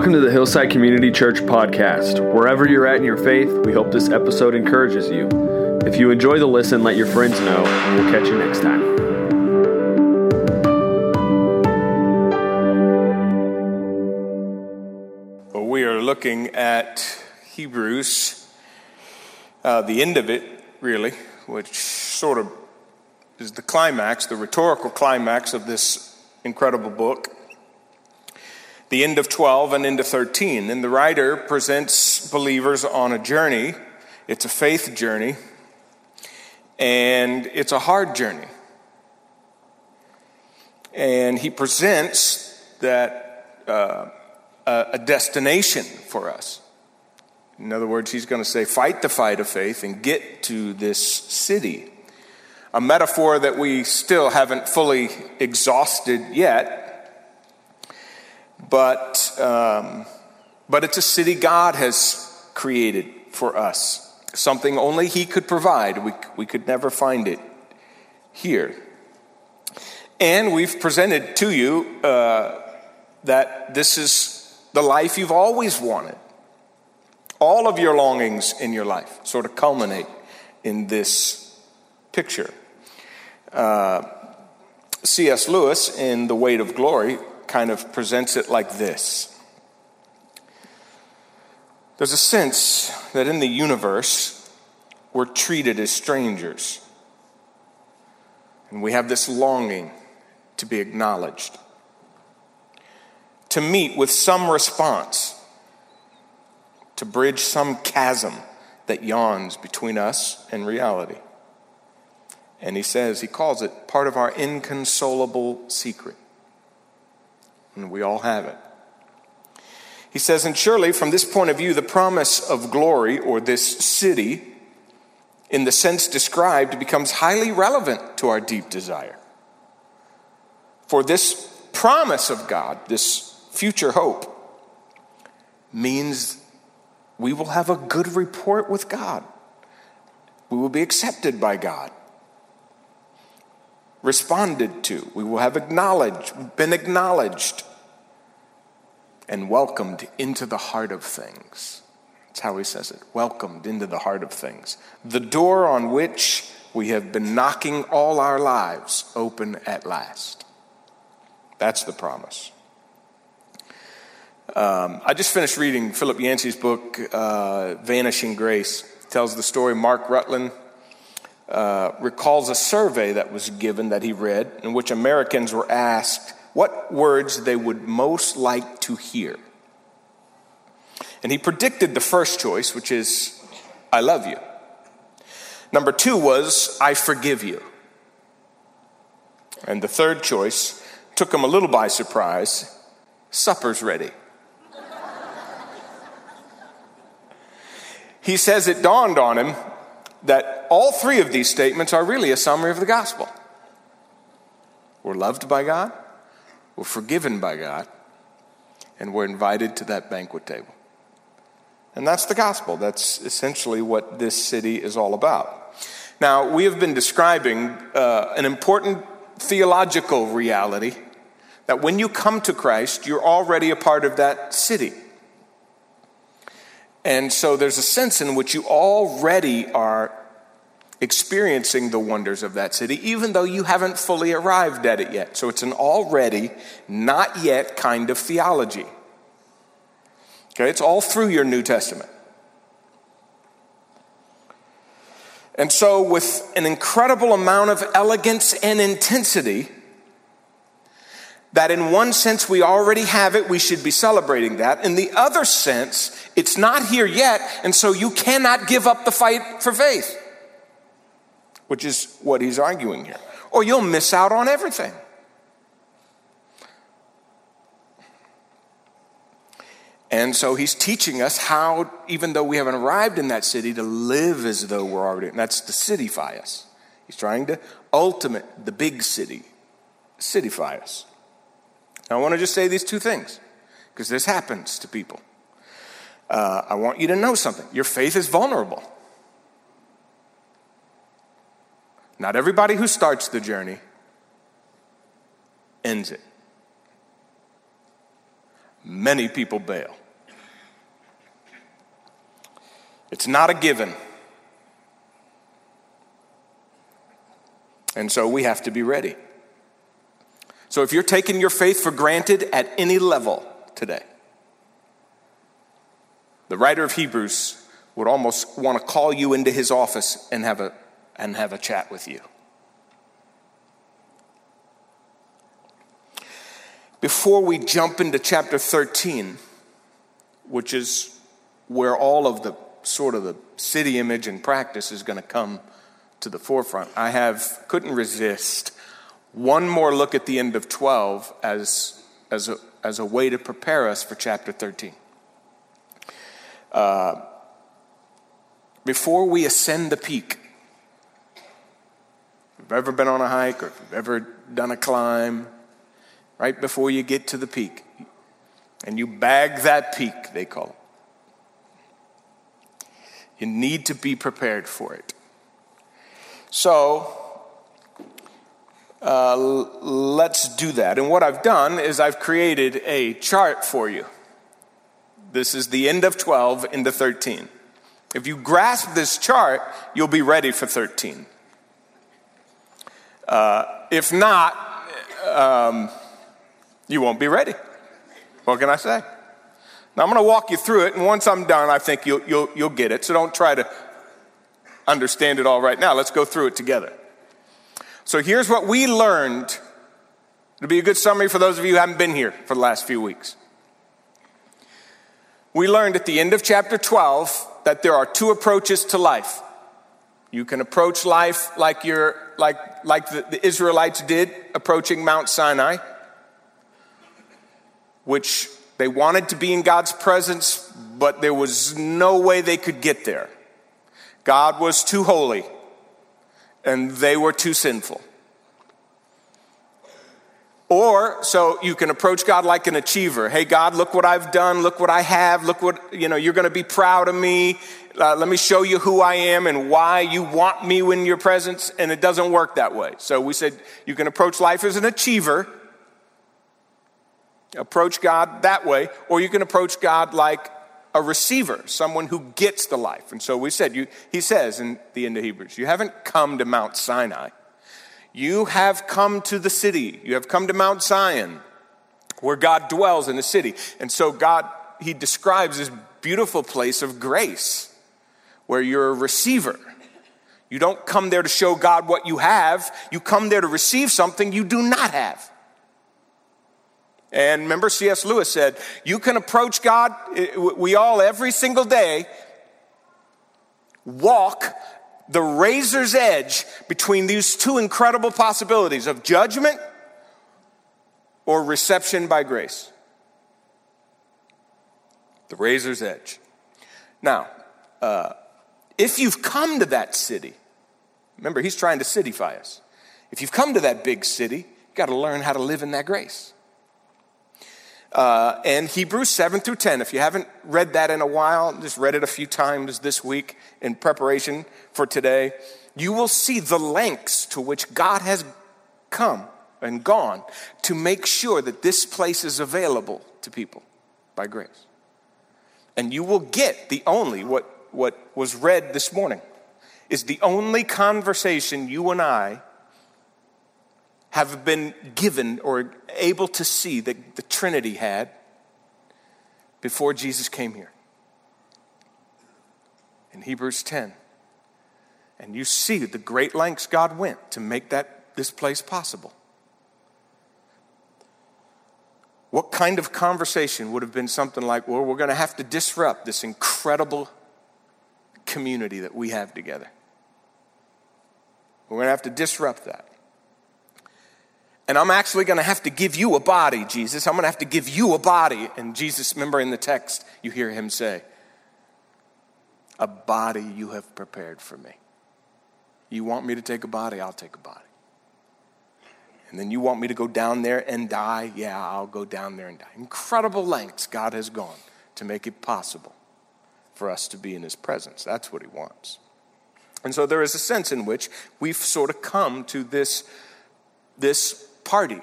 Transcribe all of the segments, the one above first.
Welcome to the Hillside Community Church podcast. Wherever you're at in your faith, we hope this episode encourages you. If you enjoy the listen, let your friends know, and we'll catch you next time. Well, we are looking at Hebrews, uh, the end of it, really, which sort of is the climax, the rhetorical climax of this incredible book the end of 12 and into 13. And the writer presents believers on a journey. It's a faith journey, and it's a hard journey. And he presents that uh, a destination for us. In other words, he's going to say, fight the fight of faith and get to this city. A metaphor that we still haven't fully exhausted yet but, um, but it's a city God has created for us, something only He could provide. We, we could never find it here. And we've presented to you uh, that this is the life you've always wanted. All of your longings in your life sort of culminate in this picture. Uh, C.S. Lewis, in The Weight of Glory, kind of presents it like this There's a sense that in the universe, we're treated as strangers. And we have this longing to be acknowledged, to meet with some response, to bridge some chasm that yawns between us and reality. And he says, he calls it part of our inconsolable secret and we all have it. He says, and surely from this point of view, the promise of glory or this city, in the sense described, becomes highly relevant to our deep desire. For this promise of God, this future hope, means we will have a good report with God. We will be accepted by God responded to. We will have acknowledged, been acknowledged, and welcomed into the heart of things. That's how he says it welcomed into the heart of things. The door on which we have been knocking all our lives open at last. That's the promise. Um, I just finished reading Philip Yancey's book, uh, Vanishing Grace. It tells the story Mark Rutland uh, recalls a survey that was given that he read in which Americans were asked what words they would most like to hear. And he predicted the first choice, which is, I love you. Number two was, I forgive you. And the third choice took him a little by surprise supper's ready. he says it dawned on him that all three of these statements are really a summary of the gospel. We're loved by God, we're forgiven by God, and we're invited to that banquet table. And that's the gospel. That's essentially what this city is all about. Now, we have been describing uh, an important theological reality that when you come to Christ, you're already a part of that city. And so there's a sense in which you already are experiencing the wonders of that city, even though you haven't fully arrived at it yet. So it's an already, not yet kind of theology. Okay, it's all through your New Testament. And so, with an incredible amount of elegance and intensity, that in one sense we already have it, we should be celebrating that. In the other sense, it's not here yet, and so you cannot give up the fight for faith, which is what he's arguing here. Or you'll miss out on everything. And so he's teaching us how, even though we haven't arrived in that city, to live as though we're already, and that's to cityfy us. He's trying to ultimate the big city, cityfy us. Now, I want to just say these two things because this happens to people. Uh, I want you to know something your faith is vulnerable. Not everybody who starts the journey ends it. Many people bail. It's not a given. And so we have to be ready. So if you're taking your faith for granted at any level today, the writer of Hebrews would almost want to call you into his office and have a, and have a chat with you. Before we jump into chapter 13, which is where all of the sort of the city image and practice is going to come to the forefront, I have couldn't resist one more look at the end of 12 as, as, a, as a way to prepare us for chapter 13. Uh, before we ascend the peak, you've ever been on a hike or if you've ever done a climb, right before you get to the peak, and you bag that peak, they call it. You need to be prepared for it. So, uh, let's do that. And what I've done is I've created a chart for you. This is the end of 12 into 13. If you grasp this chart, you'll be ready for 13. Uh, if not, um, you won't be ready. What can I say? Now, I'm going to walk you through it, and once I'm done, I think you'll, you'll, you'll get it. So don't try to understand it all right now. Let's go through it together. So here's what we learned. It'll be a good summary for those of you who haven't been here for the last few weeks. We learned at the end of chapter 12 that there are two approaches to life. You can approach life like you're like like the, the Israelites did approaching Mount Sinai, which they wanted to be in God's presence, but there was no way they could get there. God was too holy and they were too sinful. Or, so you can approach God like an achiever. Hey, God, look what I've done. Look what I have. Look what, you know, you're going to be proud of me. Uh, let me show you who I am and why you want me in your presence. And it doesn't work that way. So we said you can approach life as an achiever, approach God that way, or you can approach God like a receiver, someone who gets the life. And so we said, you, he says in the end of Hebrews, you haven't come to Mount Sinai. You have come to the city. You have come to Mount Zion, where God dwells in the city. And so God, he describes this beautiful place of grace, where you're a receiver. You don't come there to show God what you have. You come there to receive something you do not have. And remember, C.S. Lewis said, You can approach God, eh, we all every single day walk the razor's edge between these two incredible possibilities of judgment or reception by grace. The razor's edge. Now, uh, if you've come to that city, remember, he's trying to cityfy us. If you've come to that big city, you've got to learn how to live in that grace. Uh, and Hebrews 7 through 10. If you haven't read that in a while, just read it a few times this week in preparation for today, you will see the lengths to which God has come and gone to make sure that this place is available to people by grace. And you will get the only, what, what was read this morning, is the only conversation you and I have been given or able to see that the Trinity had before Jesus came here. In Hebrews 10. And you see the great lengths God went to make that this place possible. What kind of conversation would have been something like, well, we're going to have to disrupt this incredible community that we have together? We're going to have to disrupt that. And I'm actually going to have to give you a body, Jesus. I'm going to have to give you a body. And Jesus, remember in the text, you hear him say, A body you have prepared for me. You want me to take a body? I'll take a body. And then you want me to go down there and die? Yeah, I'll go down there and die. Incredible lengths God has gone to make it possible for us to be in his presence. That's what he wants. And so there is a sense in which we've sort of come to this, this party.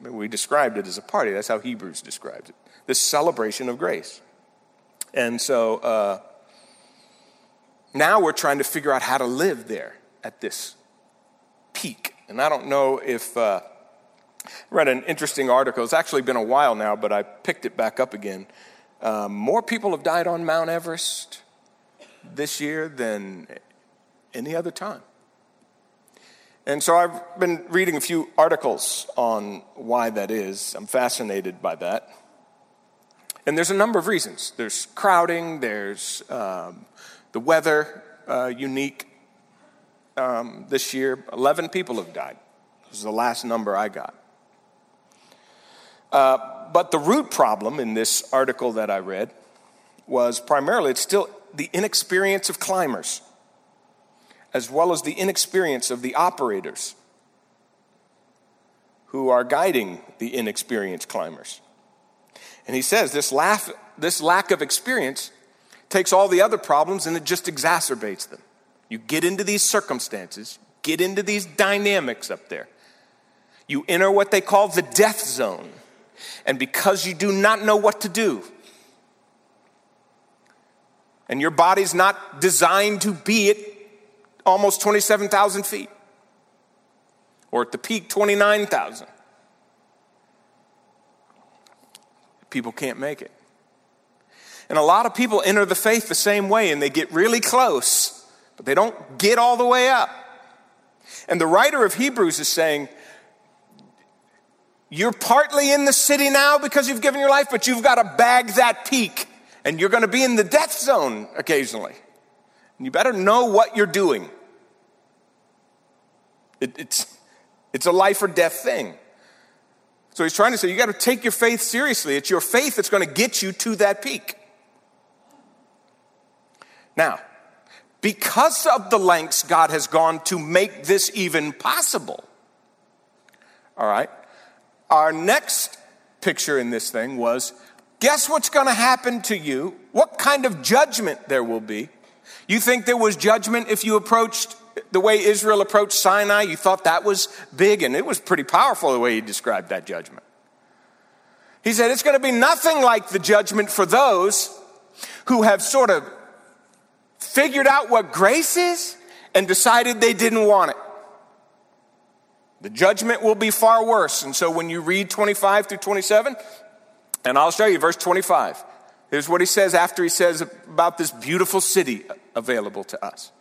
We described it as a party. That's how Hebrews describes it this celebration of grace. And so uh, now we're trying to figure out how to live there at this peak. And I don't know if. Uh, read an interesting article. It's actually been a while now, but I picked it back up again. Um, more people have died on Mount Everest this year than any other time. And so I've been reading a few articles on why that is. I'm fascinated by that. And there's a number of reasons. There's crowding, there's um, the weather, uh, unique. Um, this year, 11 people have died. This is the last number I got. Uh, but the root problem in this article that I read was primarily it's still the inexperience of climbers, as well as the inexperience of the operators who are guiding the inexperienced climbers. And he says this, laugh, this lack of experience takes all the other problems and it just exacerbates them. You get into these circumstances, get into these dynamics up there. You enter what they call the death zone. And because you do not know what to do, and your body's not designed to be at almost 27,000 feet or at the peak 29,000. People can't make it. And a lot of people enter the faith the same way and they get really close, but they don't get all the way up. And the writer of Hebrews is saying, You're partly in the city now because you've given your life, but you've got to bag that peak and you're going to be in the death zone occasionally. And you better know what you're doing. It, it's, it's a life or death thing. So he's trying to say you got to take your faith seriously. It's your faith that's going to get you to that peak. Now, because of the lengths God has gone to make this even possible, all right, our next picture in this thing was Guess what's going to happen to you? What kind of judgment there will be? You think there was judgment if you approached the way Israel approached Sinai? You thought that was big, and it was pretty powerful the way he described that judgment. He said it's going to be nothing like the judgment for those who have sort of figured out what grace is and decided they didn't want it. The judgment will be far worse. And so when you read 25 through 27, and I'll show you verse 25. Here's what he says after he says about this beautiful city available to us.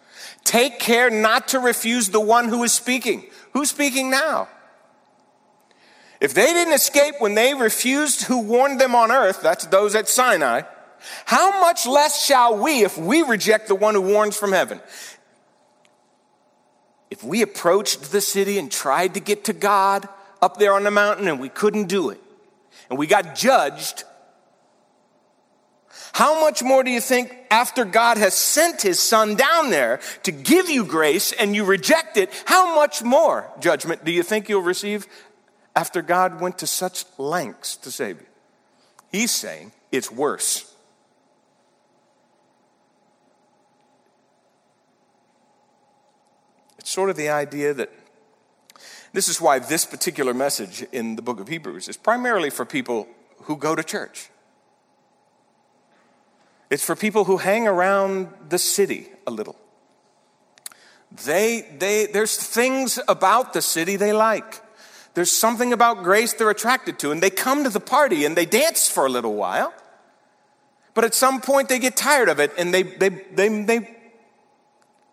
Take care not to refuse the one who is speaking. Who's speaking now? If they didn't escape when they refused who warned them on earth, that's those at Sinai, how much less shall we if we reject the one who warns from heaven? If we approached the city and tried to get to God up there on the mountain and we couldn't do it, and we got judged, how much more do you think after God has sent his son down there to give you grace and you reject it, how much more judgment do you think you'll receive after God went to such lengths to save you? He's saying it's worse. It's sort of the idea that this is why this particular message in the book of Hebrews is primarily for people who go to church. It's for people who hang around the city a little. They, they, there's things about the city they like. There's something about grace they're attracted to, and they come to the party and they dance for a little while. But at some point, they get tired of it and they, they, they, they,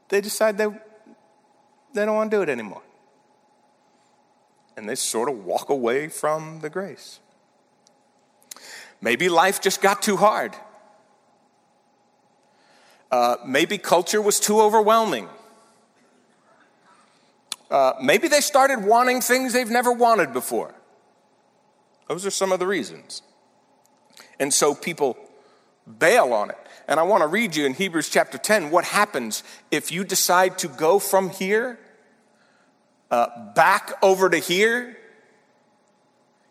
they decide they, they don't want to do it anymore and they sort of walk away from the grace. Maybe life just got too hard. Uh, maybe culture was too overwhelming. Uh, maybe they started wanting things they've never wanted before. Those are some of the reasons. And so people bail on it. And I want to read you in Hebrews chapter 10 what happens if you decide to go from here uh, back over to here.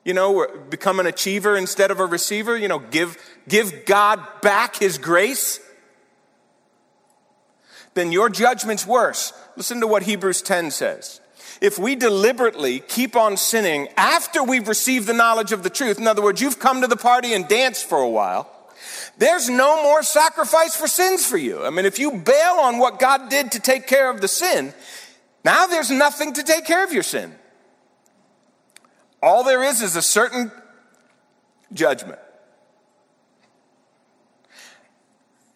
You know, become an achiever instead of a receiver. You know, give, give God back his grace. Then your judgment's worse. Listen to what Hebrews 10 says. if we deliberately keep on sinning after we've received the knowledge of the truth, in other words, you've come to the party and danced for a while, there's no more sacrifice for sins for you. I mean, if you bail on what God did to take care of the sin, now there's nothing to take care of your sin. All there is is a certain judgment.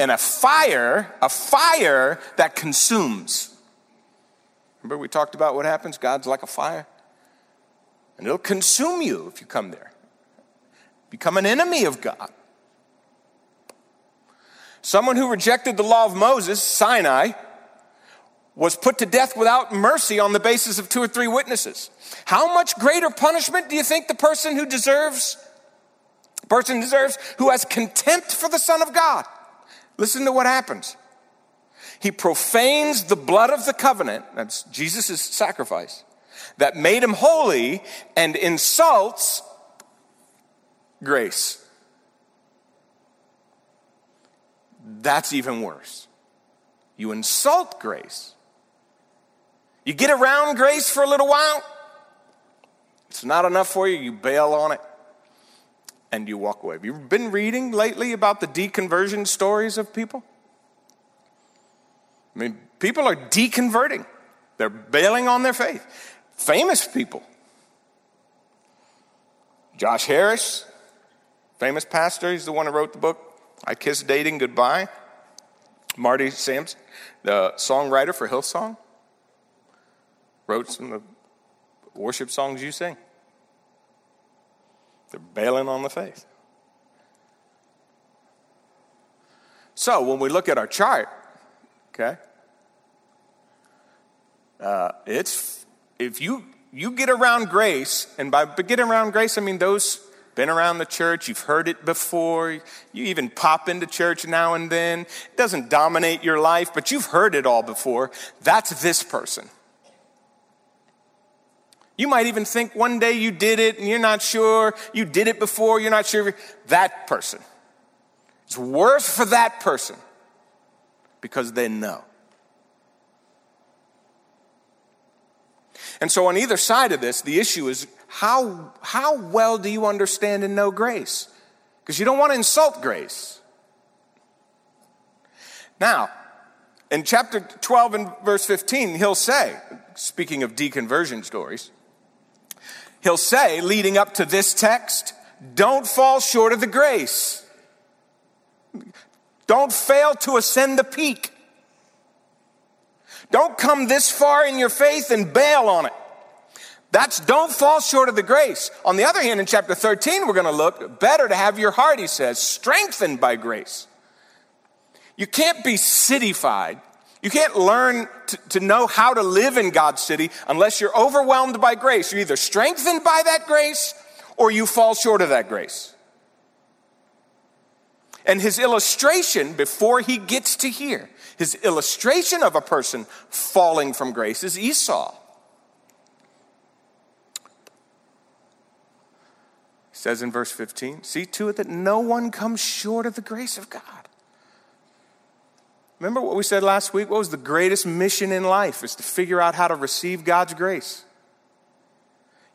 And a fire, a fire that consumes. Remember, we talked about what happens? God's like a fire. And it'll consume you if you come there. Become an enemy of God. Someone who rejected the law of Moses, Sinai, was put to death without mercy on the basis of two or three witnesses. How much greater punishment do you think the person who deserves person deserves who has contempt for the son of God? Listen to what happens. He profanes the blood of the covenant, that's Jesus' sacrifice, that made him holy and insults grace. That's even worse. You insult grace. You get around grace for a little while, it's not enough for you, you bail on it, and you walk away. Have you been reading lately about the deconversion stories of people? I mean, people are deconverting, they're bailing on their faith. Famous people. Josh Harris, famous pastor, he's the one who wrote the book, I Kiss Dating Goodbye. Marty Sampson, the songwriter for Hillsong, wrote some of the worship songs you sing. They're bailing on the faith. So when we look at our chart, okay, uh, it's if you you get around grace, and by get around grace, I mean those been around the church, you've heard it before, you even pop into church now and then. It doesn't dominate your life, but you've heard it all before. That's this person. You might even think one day you did it and you're not sure. You did it before, you're not sure. That person. It's worse for that person because they know. And so, on either side of this, the issue is how, how well do you understand and know grace? Because you don't want to insult grace. Now, in chapter 12 and verse 15, he'll say, speaking of deconversion stories, he'll say, leading up to this text, don't fall short of the grace. Don't fail to ascend the peak. Don't come this far in your faith and bail on it. That's don't fall short of the grace. On the other hand, in chapter 13, we're going to look better to have your heart, he says, strengthened by grace. You can't be cityfied. You can't learn to, to, know how to live in God's city unless you're overwhelmed by grace. You're either strengthened by that grace or you fall short of that grace. And his illustration before he gets to here, his illustration of a person falling from grace is Esau. He says in verse 15, see to it that no one comes short of the grace of God. Remember what we said last week? What was the greatest mission in life? Is to figure out how to receive God's grace.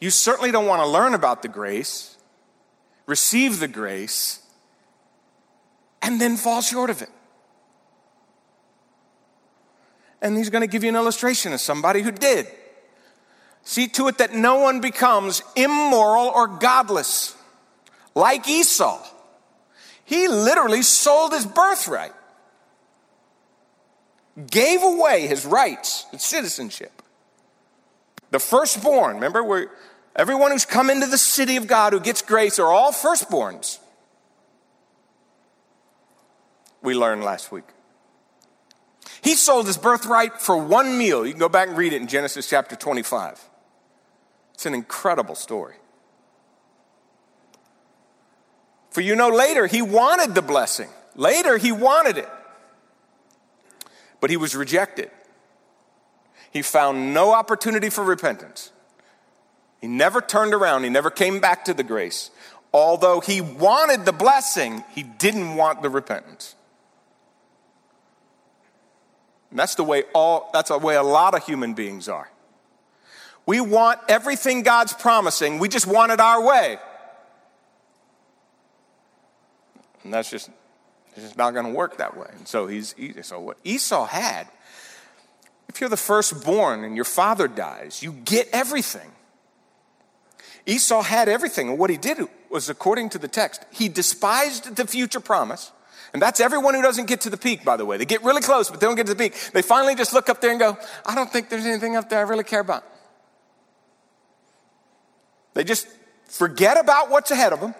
You certainly don't want to learn about the grace, receive the grace, and then fall short of it. And he's going to give you an illustration of somebody who did. See to it that no one becomes immoral or godless, like Esau. He literally sold his birthright, gave away his rights and citizenship. The firstborn, remember, where everyone who's come into the city of God who gets grace are all firstborns. We learned last week. He sold his birthright for one meal. You can go back and read it in Genesis chapter 25. It's an incredible story. For you know, later he wanted the blessing. Later he wanted it. But he was rejected. He found no opportunity for repentance. He never turned around, he never came back to the grace. Although he wanted the blessing, he didn't want the repentance. And that's the way all that's the way a lot of human beings are. We want everything God's promising, we just want it our way. And that's just, it's just not going to work that way. And so he's, so what Esau had, if you're the firstborn and your father dies, you get everything. Esau had everything, and what he did was according to the text, he despised the future promise. And that's everyone who doesn't get to the peak, by the way. They get really close, but they don't get to the peak. They finally just look up there and go, I don't think there's anything up there I really care about. They just forget about what's ahead of them.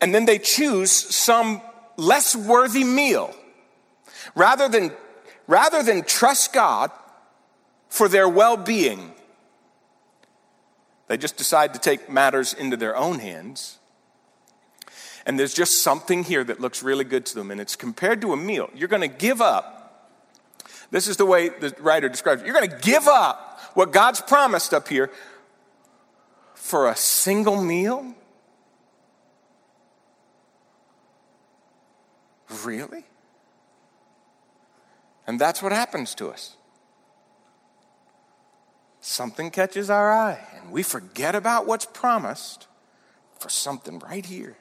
And then they choose some less worthy meal. Rather than, rather than trust God for their well being, they just decide to take matters into their own hands. And there's just something here that looks really good to them, and it's compared to a meal. You're going to give up. This is the way the writer describes it. You're going to give up what God's promised up here for a single meal? Really? And that's what happens to us something catches our eye and we forget about what's promised for something right here.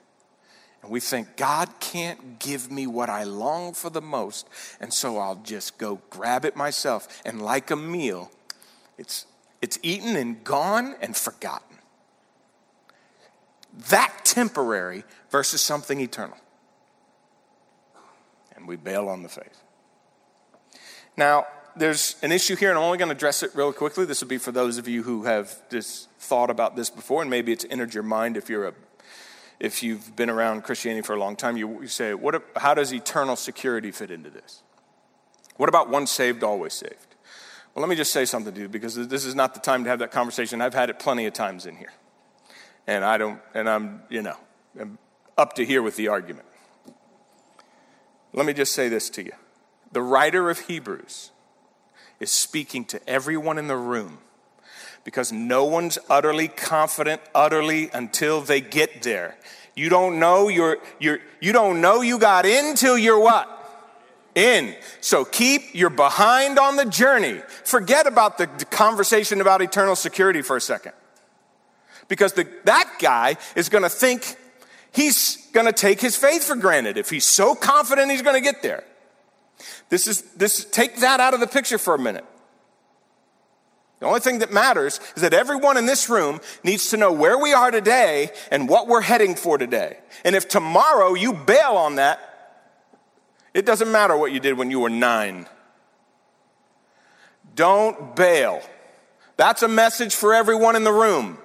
And we think, God can't give me what I long for the most, and so I'll just go grab it myself. And like a meal, it's, it's eaten and gone and forgotten. That temporary versus something eternal. And we bail on the faith. Now, there's an issue here, and I'm only going to address it real quickly. This will be for those of you who have just thought about this before, and maybe it's entered your mind if you're a if you've been around Christianity for a long time, you, you say, what, how does eternal security fit into this? What about once saved, always saved? Well, let me just say something to you because this is not the time to have that conversation. I've had it plenty of times in here. And I don't, and I'm, you know, I'm up to here with the argument. Let me just say this to you. The writer of Hebrews is speaking to everyone in the room because no one's utterly confident utterly until they get there. You don't know you're, you're, you don't know you got in till you're what? In. So keep your behind on the journey. Forget about the, the conversation about eternal security for a second. Because the, that guy is going to think he's going to take his faith for granted if he's so confident he's going to get there. This is this take that out of the picture for a minute. The only thing that matters is that everyone in this room needs to know where we are today and what we're heading for today. And if tomorrow you bail on that, it doesn't matter what you did when you were nine. Don't bail. That's a message for everyone in the room.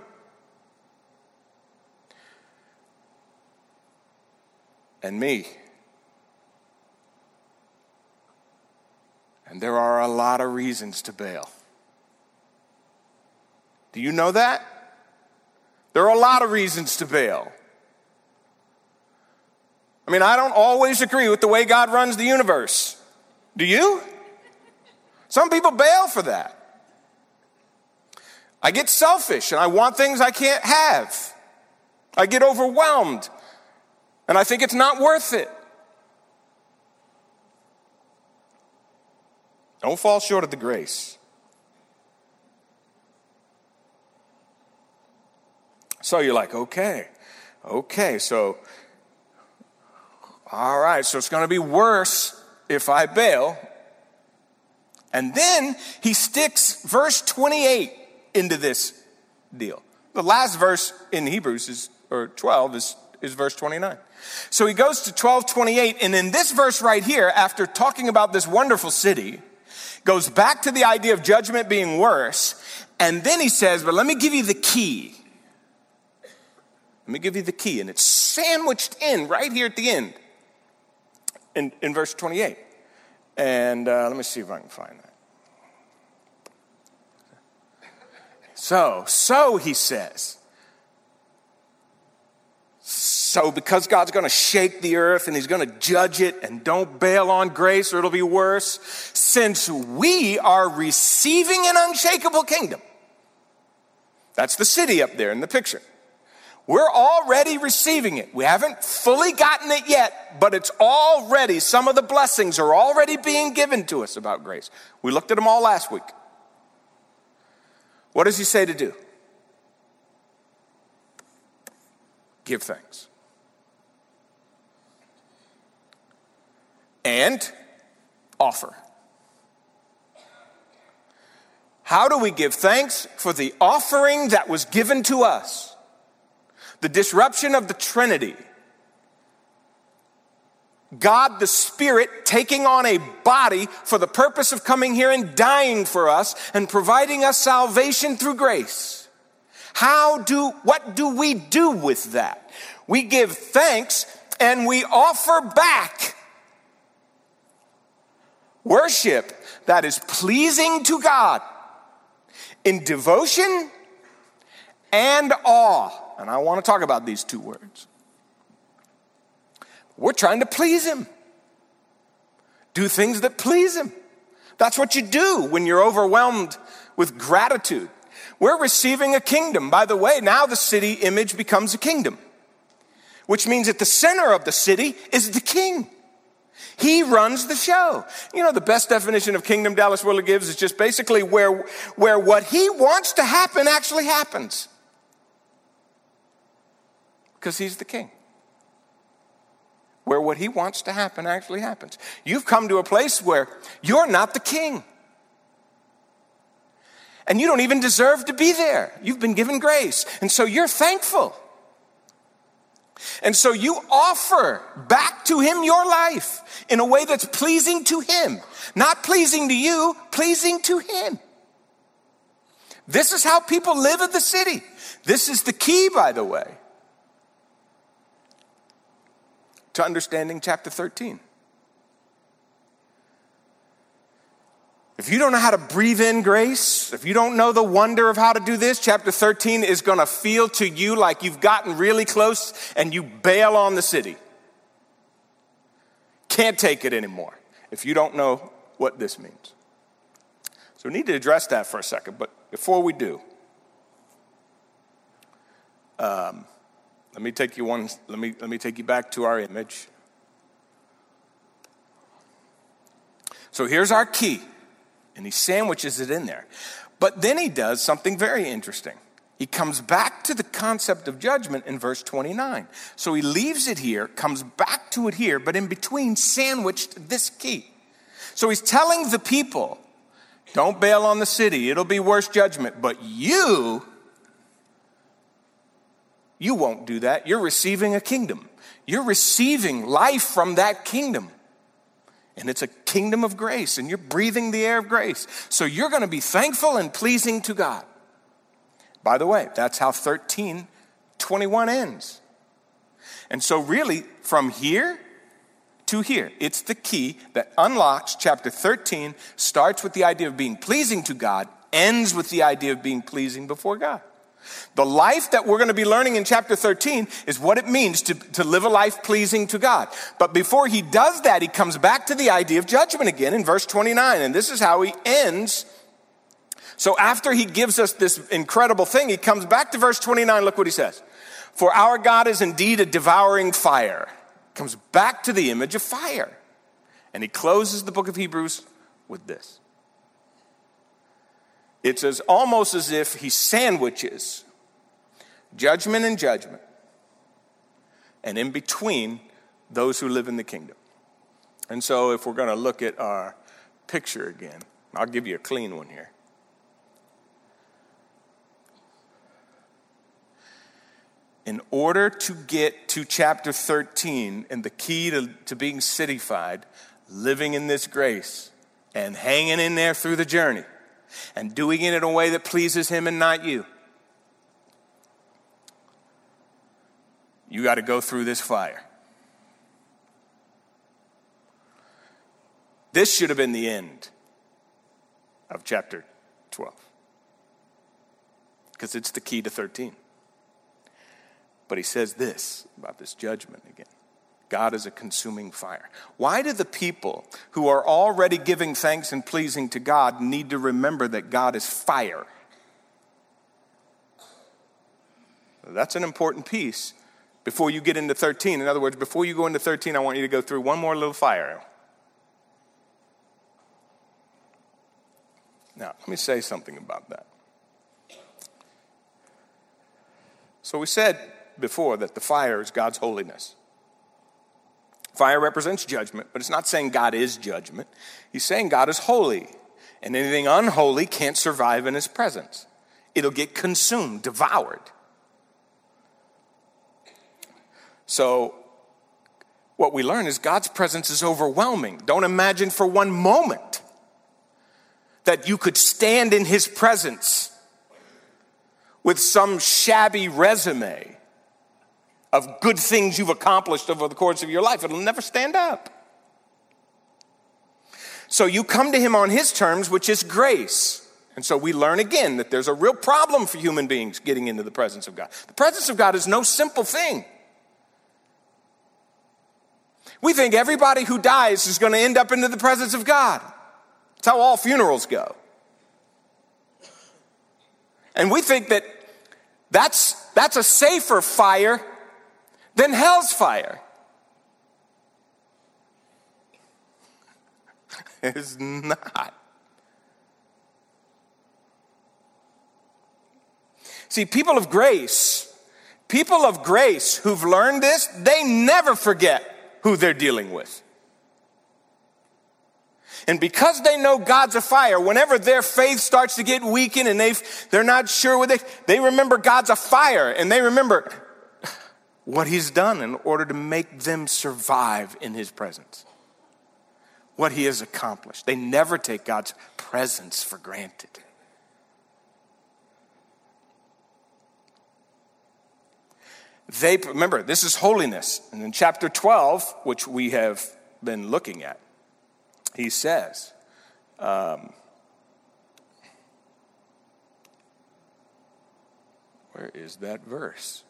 And me. And there are a lot of reasons to bail. Do you know that? There are a lot of reasons to bail. I mean, I don't always agree with the way God runs the universe. Do you? Some people bail for that. I get selfish and I want things I can't have. I get overwhelmed and I think it's not worth it. Don't fall short of the grace. So you're like, okay, okay, so, all right, so it's going to be worse if I bail. And then he sticks verse 28 into this deal. The last verse in Hebrews is, or 12 is, is verse 29. So he goes to 12, 28, and in this verse right here, after talking about this wonderful city, goes back to the idea of judgment being worse, and then he says, but let me give you the key. Let me give you the key, and it's sandwiched in right here at the end in, in verse 28. And uh, let me see if I can find that. So, so he says. So, because God's going to shake the earth and he's going to judge it, and don't bail on grace or it'll be worse, since we are receiving an unshakable kingdom. That's the city up there in the picture. We're already receiving it. We haven't fully gotten it yet, but it's already, some of the blessings are already being given to us about grace. We looked at them all last week. What does he say to do? Give thanks. And offer. How do we give thanks for the offering that was given to us? The disruption of the Trinity. God the Spirit taking on a body for the purpose of coming here and dying for us and providing us salvation through grace. How do, what do we do with that? We give thanks and we offer back worship that is pleasing to God in devotion and awe. And I want to talk about these two words. We're trying to please Him, do things that please Him. That's what you do when you're overwhelmed with gratitude. We're receiving a kingdom. By the way, now the city image becomes a kingdom, which means at the center of the city is the king. He runs the show. You know, the best definition of kingdom Dallas Willard gives is just basically where, where what he wants to happen actually happens. Because he's the king. Where what he wants to happen actually happens. You've come to a place where you're not the king. And you don't even deserve to be there. You've been given grace. And so you're thankful. And so you offer back to him your life in a way that's pleasing to him, not pleasing to you, pleasing to him. This is how people live in the city. This is the key, by the way, to understanding chapter 13. If you don't know how to breathe in grace, if you don't know the wonder of how to do this, chapter 13 is going to feel to you like you've gotten really close and you bail on the city. Can't take it anymore if you don't know what this means. So we need to address that for a second, but before we do, um, let me take you one, let me, let me take you back to our image. So here's our key and he sandwiches it in there. But then he does something very interesting. He comes back to the concept of judgment in verse 29. So he leaves it here, comes back to it here, but in between sandwiched this key. So he's telling the people, don't bail on the city, it'll be worse judgment. But you, you won't do that. You're receiving a kingdom. You're receiving life from that kingdom. And it's a kingdom of grace, and you're breathing the air of grace. So you're going to be thankful and pleasing to God. By the way, that's how 13 21 ends. And so, really, from here to here, it's the key that unlocks chapter 13, starts with the idea of being pleasing to God, ends with the idea of being pleasing before God. The life that we're going to be learning in chapter 13 is what it means to, to live a life pleasing to God. But before he does that, he comes back to the idea of judgment again in verse 29. And this is how he ends. So after he gives us this incredible thing, he comes back to verse 29. Look what he says. For our God is indeed a devouring fire. Comes back to the image of fire. And he closes the book of Hebrews with this. It's as almost as if he sandwiches judgment and judgment, and in between, those who live in the kingdom. And so, if we're going to look at our picture again, I'll give you a clean one here. In order to get to chapter 13 and the key to, to being cityfied, living in this grace and hanging in there through the journey, and doing it in a way that pleases Him and not you. You got to go through this fire. This should have been the end of chapter 12 because it's the key to 13. But he says this about this judgment again. God is a consuming fire. Why do the people who are already giving thanks and pleasing to God need to remember that God is fire? That's an important piece before you get into 13. In other words, before you go into 13, I want you to go through one more little fire. Now, let me say something about that. So we said before that the fire is God's holiness. Fire represents judgment, but it's not saying God is judgment. He's saying God is holy, and anything unholy can't survive in his presence. It'll get consumed, devoured. So, what we learn is God's presence is overwhelming. Don't imagine for one moment that you could stand in his presence with some shabby resume of good things you've accomplished over the course of your life. It'll never stand up. So you come to him on his terms, which is grace. And so we learn again that there's a real problem for human beings getting into the presence of God. The presence of God is no simple thing. We think everybody who dies is going to end up into the presence of God. That's how all funerals go. And we think that that's, that's a safer fire than hell's fire. It's not. See, people of grace, people of grace who've learned this, they never forget who they're dealing with. And because they know God's a fire, whenever their faith starts to get weakened and they they're not sure what they, they remember God's a fire and they remember what he's done in order to make them survive in his presence. What he has accomplished. They never take God's presence for granted. They remember this is holiness. And in chapter 12, which we have been looking at, he says, um, where is that verse?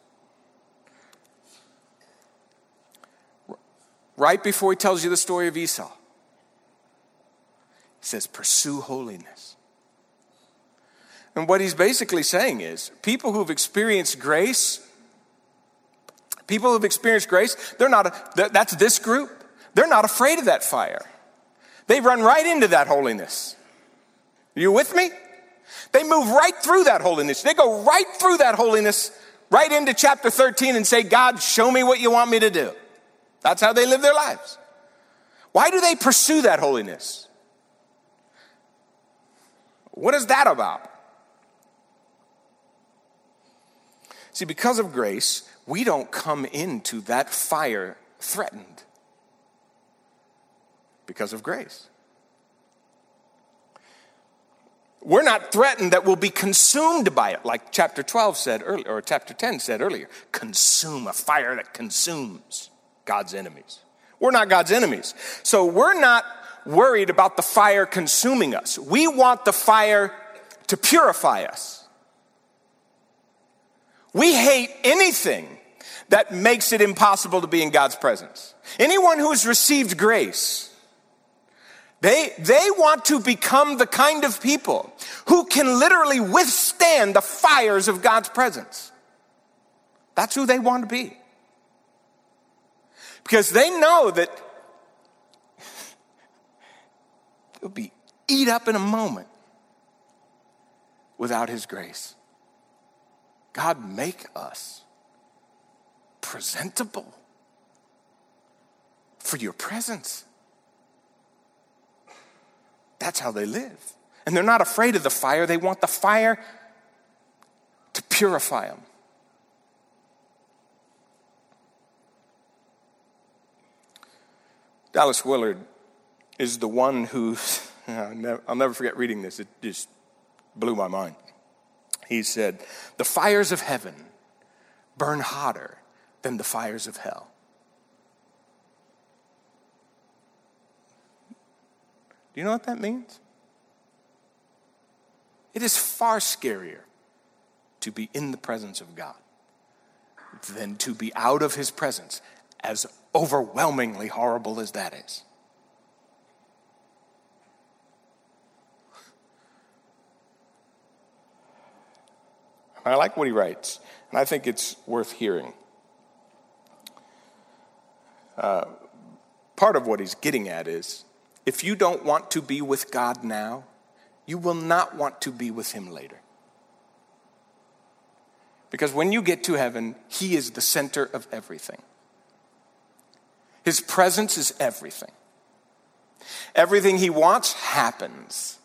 Right before he tells you the story of Esau, he says, Pursue holiness. And what he's basically saying is people who've experienced grace, people who've experienced grace, they're not, a, that's this group. They're not afraid of that fire. They run right into that holiness. Are you with me? They move right through that holiness. They go right through that holiness, right into chapter 13 and say, God, show me what you want me to do. That's how they live their lives. Why do they pursue that holiness? What is that about? See, because of grace, we don't come into that fire threatened because of grace. We're not threatened that we'll be consumed by it, like chapter 12 said earlier, or chapter 10 said earlier. Consume, a fire that consumes God's enemies. We're not God's enemies. So we're not worried about the fire consuming us. We want the fire to purify us. We hate anything that makes it impossible to be in God's presence. Anyone who has received grace, they, they want to become the kind of people who can literally withstand the fires of God's presence. That's who they want to be. Because they know that they'll be eat up in a moment without His grace. God, make us presentable for your presence. That's how they live. And they're not afraid of the fire, they want the fire to purify them. Dallas Willard is the one who, I'll never forget reading this, it just blew my mind. He said, The fires of heaven burn hotter than the fires of hell. Do you know what that means? It is far scarier to be in the presence of God than to be out of his presence as overwhelmingly horrible as that is. I like what he writes, and I think it's worth hearing. Uh, part of what he's getting at is if you don't want to be with God now, you will not want to be with Him later. Because when you get to heaven, He is the center of everything. His presence is everything. Everything He wants happens.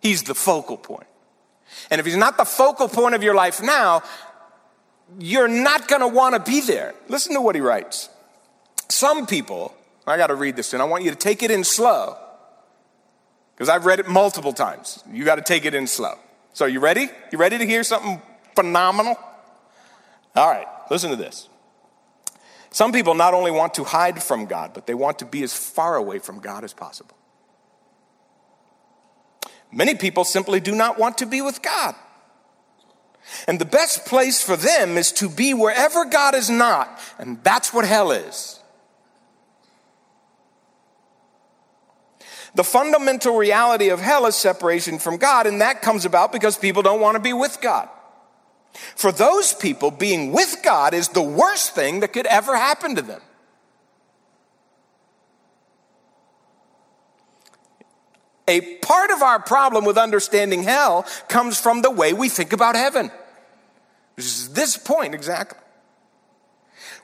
He's the focal point. And if He's not the focal point of your life now, you're not going to want to be there. Listen to what He writes. Some people, I got to read this and I want you to take it in slow because I've read it multiple times. You got to take it in slow. So, you ready? You ready to hear something phenomenal? All right, listen to this. Some people not only want to hide from God, but they want to be as far away from God as possible. Many people simply do not want to be with God. And the best place for them is to be wherever God is not, and that's what hell is. The fundamental reality of hell is separation from God, and that comes about because people don't want to be with God. For those people, being with God is the worst thing that could ever happen to them. A part of our problem with understanding hell comes from the way we think about heaven. Which is this point exactly.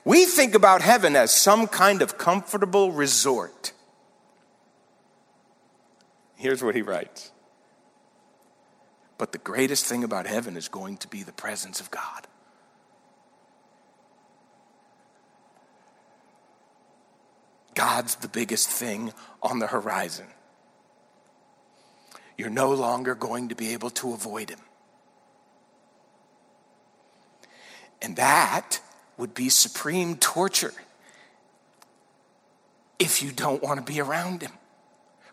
We think about heaven as some kind of comfortable resort. Here's what he writes But the greatest thing about heaven is going to be the presence of God. God's the biggest thing on the horizon. You're no longer going to be able to avoid him. And that would be supreme torture if you don't want to be around him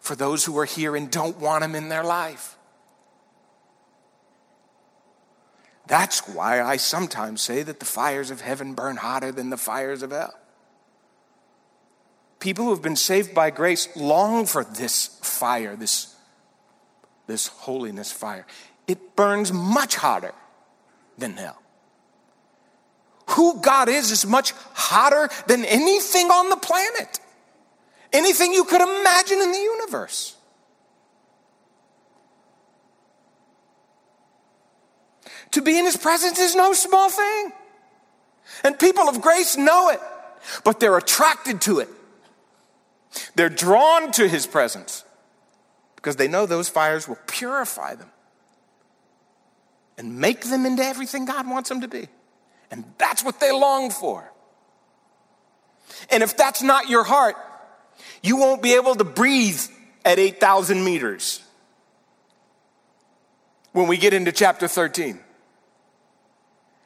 for those who are here and don't want him in their life. That's why I sometimes say that the fires of heaven burn hotter than the fires of hell. People who have been saved by grace long for this fire, this, this holiness fire. It burns much hotter than hell. Who God is is much hotter than anything on the planet anything you could imagine in the universe. To be in his presence is no small thing. And people of grace know it, but they're attracted to it. They're drawn to his presence because they know those fires will purify them and make them into everything God wants them to be. And that's what they long for. And if that's not your heart, you won't be able to breathe at 8,000 meters when we get into chapter 13.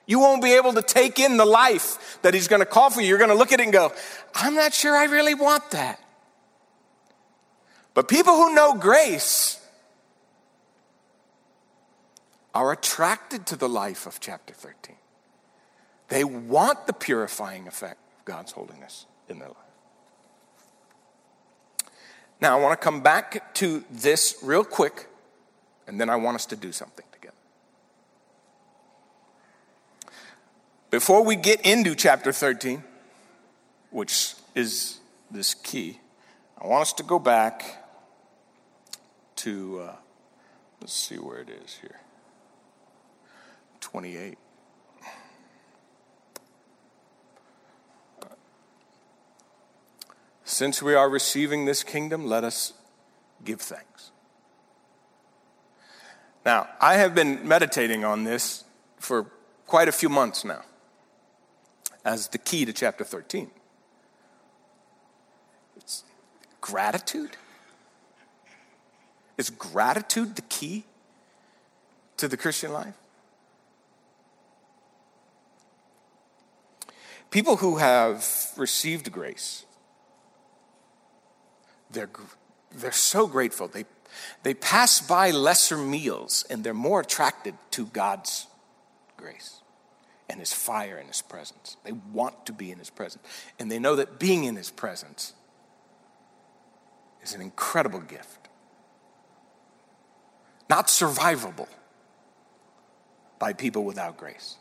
You won't be able to take in the life that he's going to call for you. You're going to look at it and go, I'm not sure I really want that. But people who know grace are attracted to the life of chapter 13. They want the purifying effect of God's holiness in their life. Now, I want to come back to this real quick, and then I want us to do something together. Before we get into chapter 13, which is this key, I want us to go back to, uh, let's see where it is here 28. Since we are receiving this kingdom, let us give thanks. Now, I have been meditating on this for quite a few months now as the key to chapter 13. It's gratitude. Is gratitude the key to the Christian life? People who have received grace they're, they're so grateful. They, they pass by lesser meals and they're more attracted to God's grace and His fire and His presence. They want to be in His presence. And they know that being in His presence is an incredible gift, not survivable by people without grace.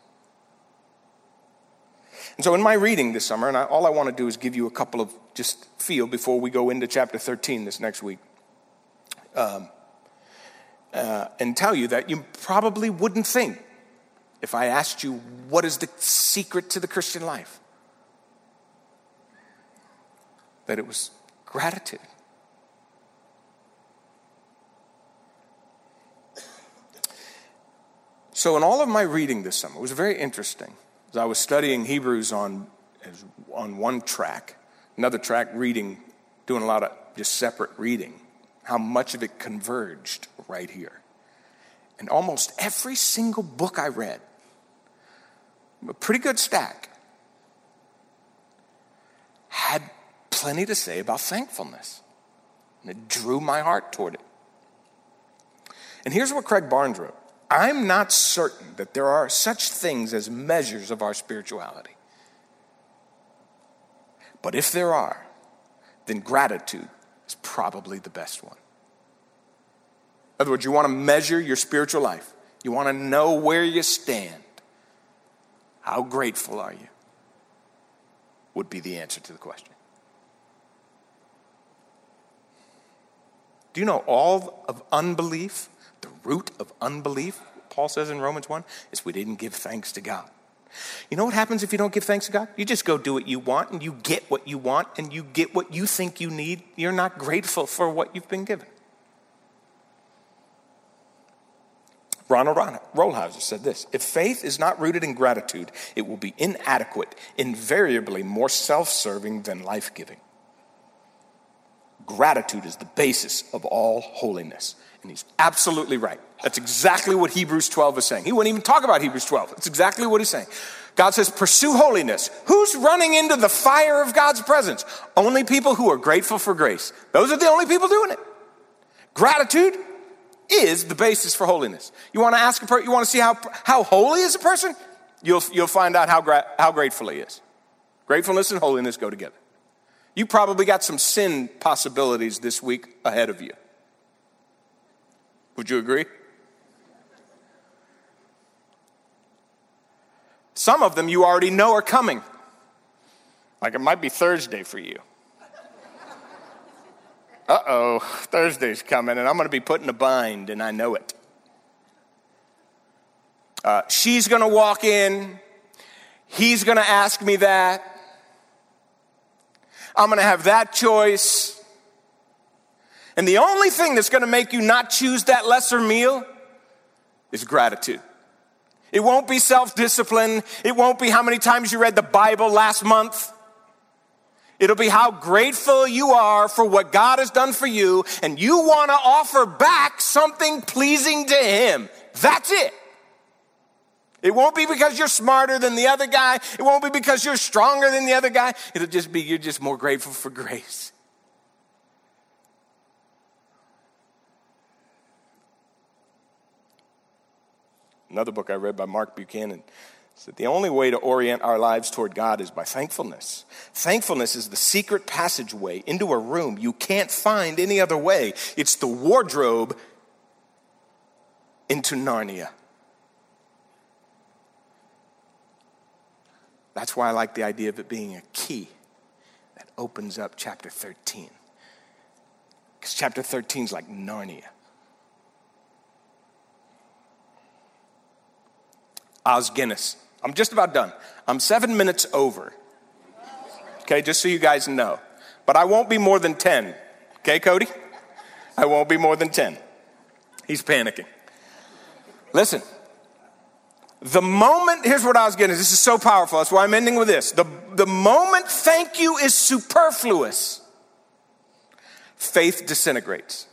And so, in my reading this summer, and I, all I want to do is give you a couple of just feel before we go into chapter 13 this next week, um, uh, and tell you that you probably wouldn't think if I asked you, what is the secret to the Christian life? That it was gratitude. So, in all of my reading this summer, it was very interesting. As I was studying Hebrews on, on one track, another track reading, doing a lot of just separate reading, how much of it converged right here. And almost every single book I read, a pretty good stack, had plenty to say about thankfulness. And it drew my heart toward it. And here's what Craig Barnes wrote I'm not certain that there are such things as measures of our spirituality. But if there are, then gratitude is probably the best one. In other words, you want to measure your spiritual life, you want to know where you stand. How grateful are you? Would be the answer to the question. Do you know all of unbelief, the root of unbelief, Paul says in Romans 1, is we didn't give thanks to God. You know what happens if you don't give thanks to God? You just go do what you want and you get what you want and you get what you think you need. You're not grateful for what you've been given. Ronald Rolheiser said this If faith is not rooted in gratitude, it will be inadequate, invariably more self serving than life giving. Gratitude is the basis of all holiness. And he's absolutely right. That's exactly what Hebrews 12 is saying. He wouldn't even talk about Hebrews 12. It's exactly what he's saying. God says, pursue holiness. Who's running into the fire of God's presence? Only people who are grateful for grace. Those are the only people doing it. Gratitude is the basis for holiness. You want to ask a person, you want to see how, how holy is a person? You'll, you'll find out how, gra- how grateful he is. Gratefulness and holiness go together. You probably got some sin possibilities this week ahead of you. Would you agree? Some of them you already know are coming. Like it might be Thursday for you. Uh oh, Thursday's coming and I'm going to be put in a bind and I know it. Uh, she's going to walk in. He's going to ask me that. I'm going to have that choice. And the only thing that's going to make you not choose that lesser meal is gratitude. It won't be self discipline. It won't be how many times you read the Bible last month. It'll be how grateful you are for what God has done for you, and you want to offer back something pleasing to Him. That's it. It won't be because you're smarter than the other guy. It won't be because you're stronger than the other guy. It'll just be you're just more grateful for grace. Another book I read by Mark Buchanan said the only way to orient our lives toward God is by thankfulness. Thankfulness is the secret passageway into a room you can't find any other way. It's the wardrobe into Narnia. That's why I like the idea of it being a key that opens up chapter 13. Because chapter 13 is like Narnia. Os Guinness. I'm just about done. I'm seven minutes over. Okay, just so you guys know. But I won't be more than 10. Okay, Cody? I won't be more than 10. He's panicking. Listen, the moment, here's what I was getting, this is so powerful. That's why I'm ending with this. The, the moment thank you is superfluous, faith disintegrates.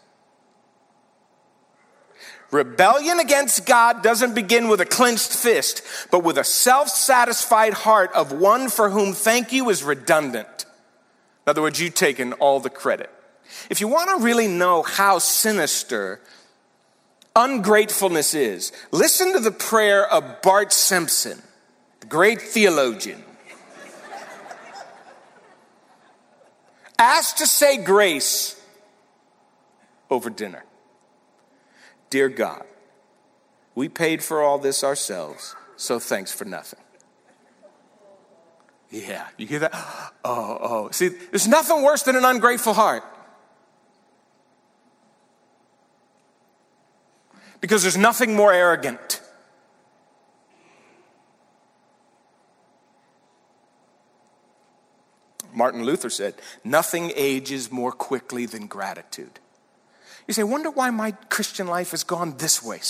Rebellion against God doesn't begin with a clenched fist, but with a self satisfied heart of one for whom thank you is redundant. In other words, you've taken all the credit. If you want to really know how sinister ungratefulness is, listen to the prayer of Bart Simpson, the great theologian. Asked to say grace over dinner. Dear God, we paid for all this ourselves, so thanks for nothing. Yeah, you hear that? Oh, oh. See, there's nothing worse than an ungrateful heart. Because there's nothing more arrogant. Martin Luther said, Nothing ages more quickly than gratitude. You say, Wonder why my Christian life has gone this way.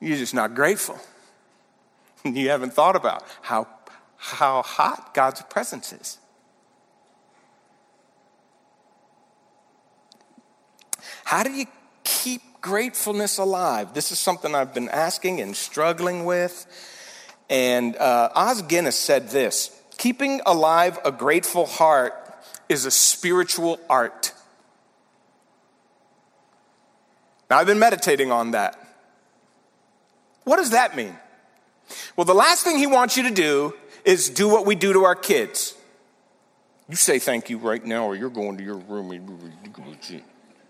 You're just not grateful. You haven't thought about how, how hot God's presence is. How do you keep gratefulness alive? This is something I've been asking and struggling with. And uh, Os Guinness said this Keeping alive a grateful heart is a spiritual art. Now, I've been meditating on that. What does that mean? Well, the last thing he wants you to do is do what we do to our kids. You say thank you right now, or you're going to your room.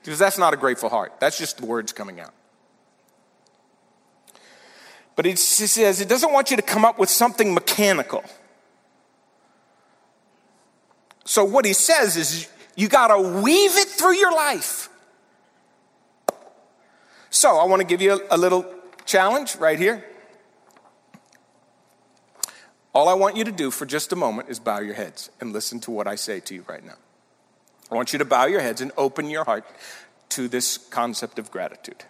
Because that's not a grateful heart. That's just the words coming out. But he says it doesn't want you to come up with something mechanical. So what he says is you got to weave it through your life. So I want to give you a, a little challenge right here. All I want you to do for just a moment is bow your heads and listen to what I say to you right now. I want you to bow your heads and open your heart to this concept of gratitude.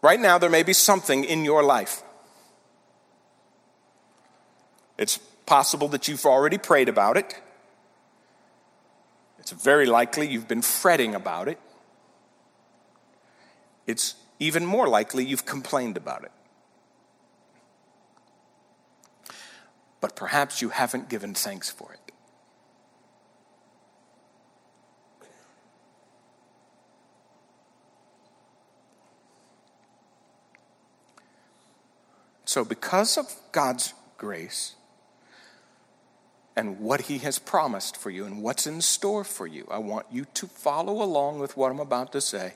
Right now, there may be something in your life. It's possible that you've already prayed about it. It's very likely you've been fretting about it. It's even more likely you've complained about it. But perhaps you haven't given thanks for it. So, because of God's grace and what He has promised for you and what's in store for you, I want you to follow along with what I'm about to say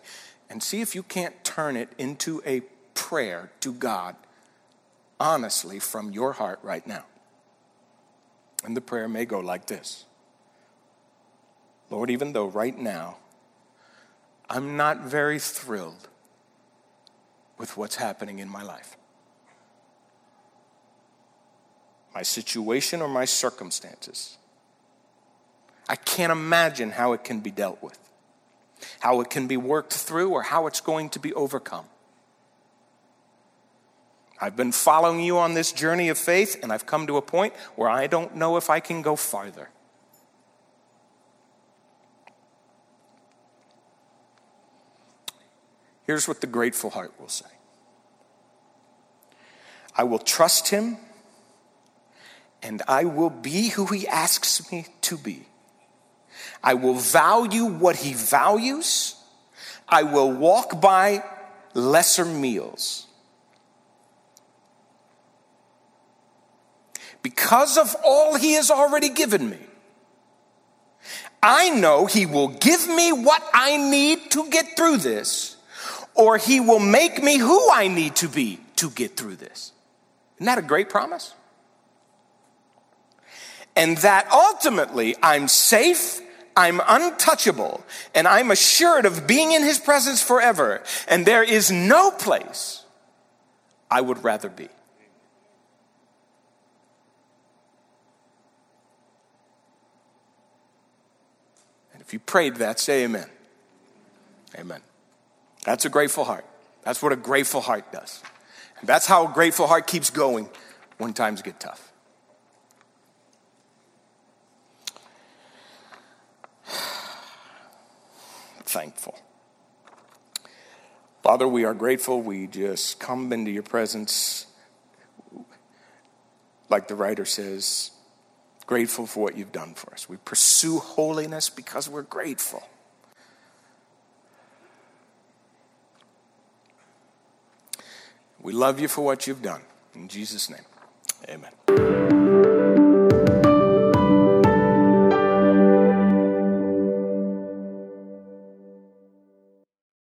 and see if you can't turn it into a prayer to God honestly from your heart right now. And the prayer may go like this Lord, even though right now I'm not very thrilled with what's happening in my life, my situation, or my circumstances. I can't imagine how it can be dealt with, how it can be worked through, or how it's going to be overcome. I've been following you on this journey of faith, and I've come to a point where I don't know if I can go farther. Here's what the grateful heart will say I will trust him and I will be who he asks me to be. I will value what he values. I will walk by lesser meals. Because of all he has already given me, I know he will give me what I need to get through this, or he will make me who I need to be to get through this. Isn't that a great promise? and that ultimately I'm safe, I'm untouchable, and I'm assured of being in His presence forever, and there is no place I would rather be. And if you prayed that, say amen. Amen. That's a grateful heart. That's what a grateful heart does. And that's how a grateful heart keeps going when times get tough. Thankful. Father, we are grateful. We just come into your presence, like the writer says, grateful for what you've done for us. We pursue holiness because we're grateful. We love you for what you've done. In Jesus' name, amen.